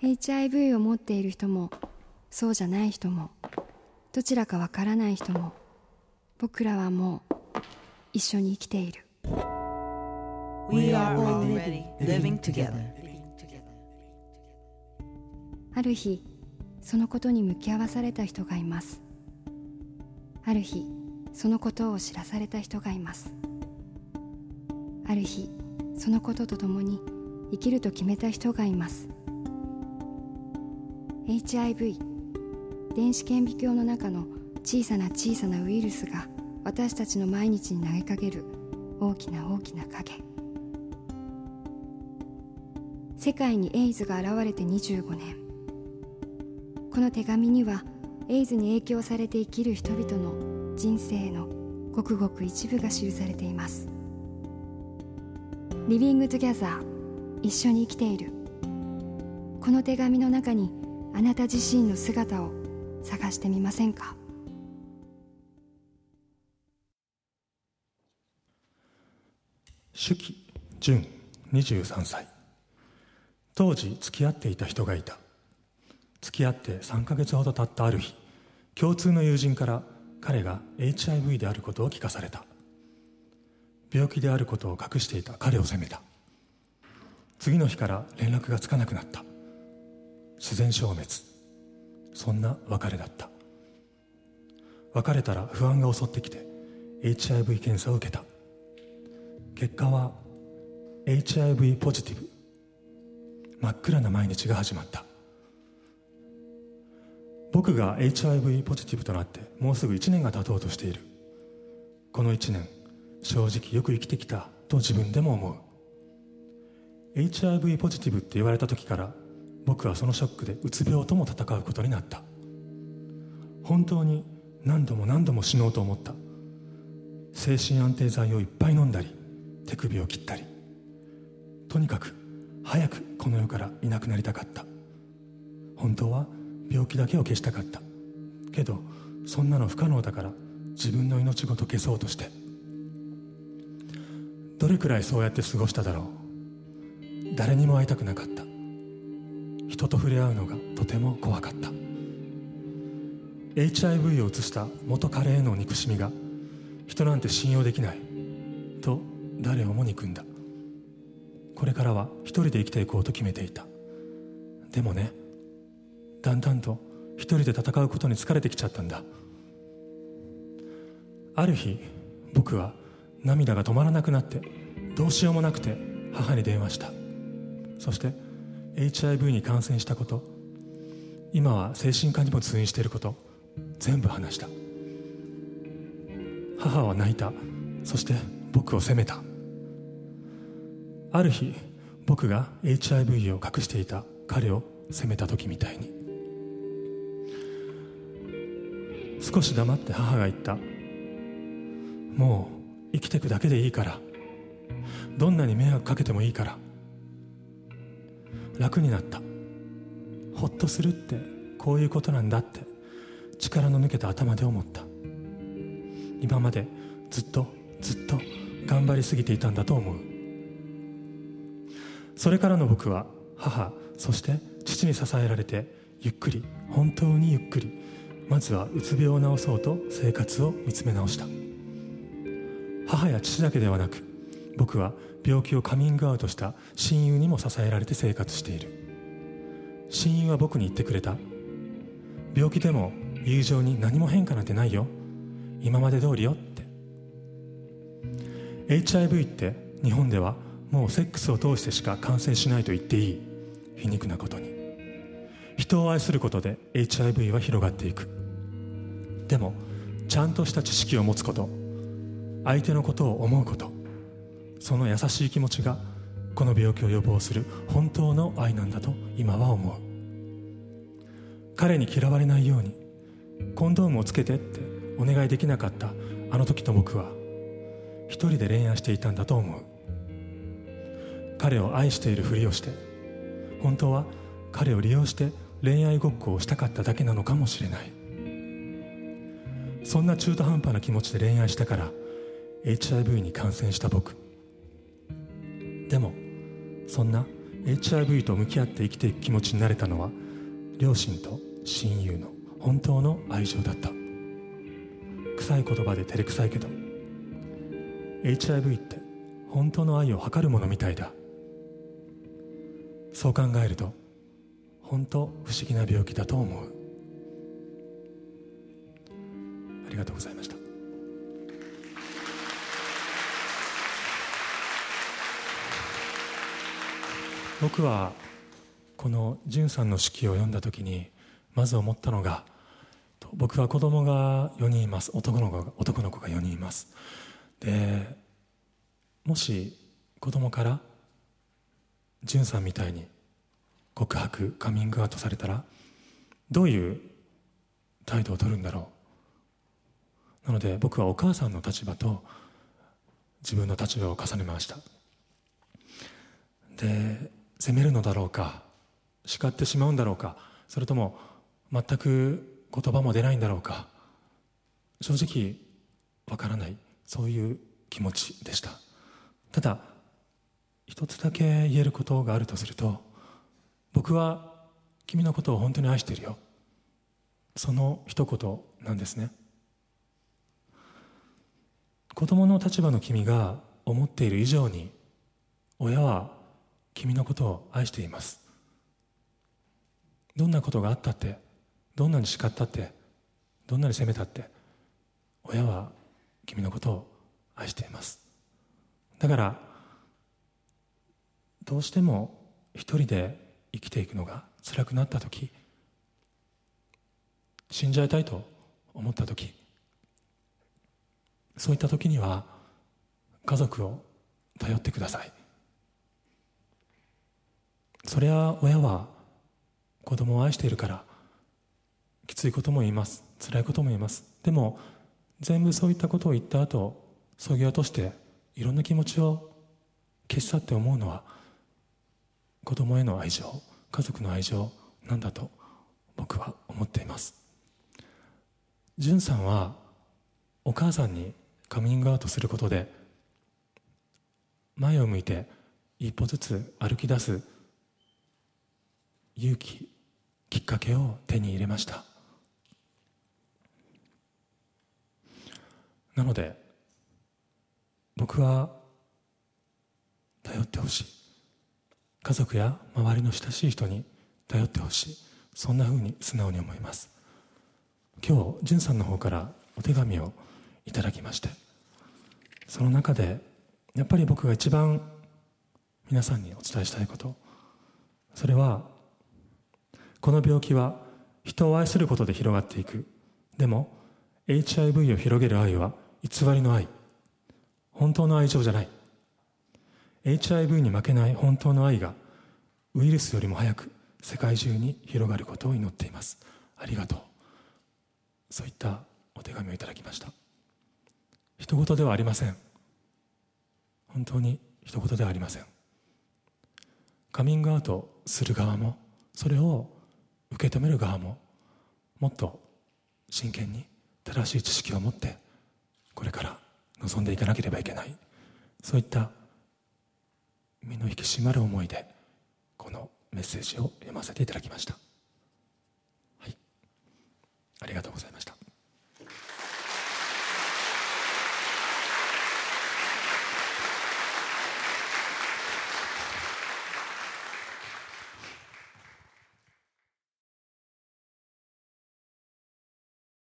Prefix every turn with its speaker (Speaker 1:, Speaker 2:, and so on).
Speaker 1: HIV を持っている人もそうじゃない人もどちらかわからない人も僕らはもう一緒に生きている。
Speaker 2: We are already living together.
Speaker 1: ある日そのことに向き合わされた人がいます。ある日そのことを知らされた人がいます。ある日そのこととともに生きると決めた人がいます HIV 電子顕微鏡の中の小さな小さなウイルスが私たちの毎日に投げかける。大きな大きな影。世界にエイズが現れて25年。この手紙にはエイズに影響されて生きる人々の人生のごくごく一部が記されています。 Living Together。一緒に生きている。この手紙の中にあなた自身の姿を探してみませんか？
Speaker 3: 手記純23歳。当時付き合っていた人がいた。付き合って3ヶ月ほど経ったある日共通の友人から彼が HIV であることを聞かされた。病気であることを隠していた彼を責めた。次の日から連絡がつかなくなった。自然消滅。そんな別れだった。別れたら不安が襲ってきて HIV 検査を受けた。結果は HIV ポジティブ真っ暗な毎日が始まった。僕が HIV ポジティブとなってもうすぐ1年が経とうとしている。この1年正直よく生きてきたと自分でも思う。HIV ポジティブって言われた時から僕はそのショックでうつ病とも戦うことになった。本当に何度も何度も死のうと思った。精神安定剤をいっぱい飲んだり手首を切ったり。とにかく早くこの世からいなくなりたかった。本当は病気だけを消したかった。けどそんなの不可能だから自分の命ごと消そうとして。どれくらいそうやって過ごしただろう。誰にも会いたくなかった。人と触れ合うのがとても怖かった。HIV をうつした元彼への憎しみが人なんて信用できないと誰をも憎んだ。これからは一人で生きていこうと決めていた。でもねだんだんと一人で戦うことに疲れてきちゃったんだ。ある日僕は涙が止まらなくなってどうしようもなくて母に電話した。そして HIV に感染したこと。今は精神科にも通院していること。全部話した。母は泣いた。そして僕を責めた。ある日僕が HIV を隠していた。彼を責めた時みたいに。少し黙って母が言った。もう生きてくだけでいいから。どんなに迷惑かけてもいいから。楽になった。ほっとするってこういうことなんだって。力の抜けた頭で思った。今までずっとずっと頑張りすぎていたんだと思う。それからの僕は母そして父に支えられてゆっくり本当にゆっくりまずはうつ病を治そうと生活を見つめ直した。母や父だけではなく僕は病気をカミングアウトした親友にも支えられて生活している。親友は僕に言ってくれた。病気でも友情に何も変化なんてないよ。今まで通りよって。HIV って日本ではもうセックスを通してしか感染しないと言っていい。皮肉なことに。人を愛することで HIV は広がっていく。でもちゃんとした知識を持つこと。相手のことを思うこと。その優しい気持ちがこの病気を予防する本当の愛なんだと今は思う。彼に嫌われないようにコンドームをつけてってお願いできなかったあの時の僕は一人で恋愛していたんだと思う。彼を愛しているふりをして本当は彼を利用して恋愛ごっこをしたかっただけなのかもしれない。そんな中途半端な気持ちで恋愛したから HIV に感染した僕。でもそんな HIV と向き合って生きていく気持ちになれたのは両親と親友の本当の愛情だった。臭い言葉で照れくさいけど HIV って本当の愛を測るものみたいだ。そう考えると本当不思議な病気だと思う。ありがとうございまし僕はこの潤さんの手記を読んだ時にまず思ったのが僕は子供が4人います。男の子が男の子が4人います。でもし子供から潤さんみたいに告白カミングアウトされたらどういう態度を取るんだろう。なので僕はお母さんの立場と自分の立場を重ねました。で責めるのだろうか叱ってしまうんだろうかそれとも全く言葉も出ないんだろうか正直わからないそういう気持ちでした。ただ一つだけ言えることがあるとすると僕は君のことを本当に愛してるよ。その一言なんですね。子供の立場の君が思っている以上に親は君のことを愛しています。どんなことがあったってどんなに叱ったってどんなに責めたって親は君のことを愛しています。だからどうしても一人で生きていくのが辛くなった時死んじゃいたいと思った時そういった時には家族を頼ってください。それは親は子供を愛しているからきついことも言います。辛いことも言います。でも全部そういったことを言った後そぎ落としていろんな気持ちを消し去って思うのは子供への愛情家族の愛情なんだと僕は思っています。んさんはお母さんにカミングアウトすることで前を向いて一歩ずつ歩き出す勇気きっかけを手に入れました。なので僕は頼ってほしい。家族や周りの親しい人に頼ってほしい。そんなふうに素直に思います。今日んさんの方からお手紙をいただきまして。その中でやっぱり僕が一番皆さんにお伝えしたいこと。それはこの病気は人を愛することで広がっていく。でも HIV を広げる愛は偽りの愛。本当の愛情じゃない。HIV に負けない本当の愛がウイルスよりも早く世界中に広がることを祈っています。ありがとう。そういったお手紙をいただきました。一言ではありません。本当に一言ではありません。カミングアウトする側もそれを受け止める側ももっと真剣に正しい知識を持ってこれから臨んでいかなければいけない。そういった身の引き締まる思いでこのメッセージを読ませていただきました。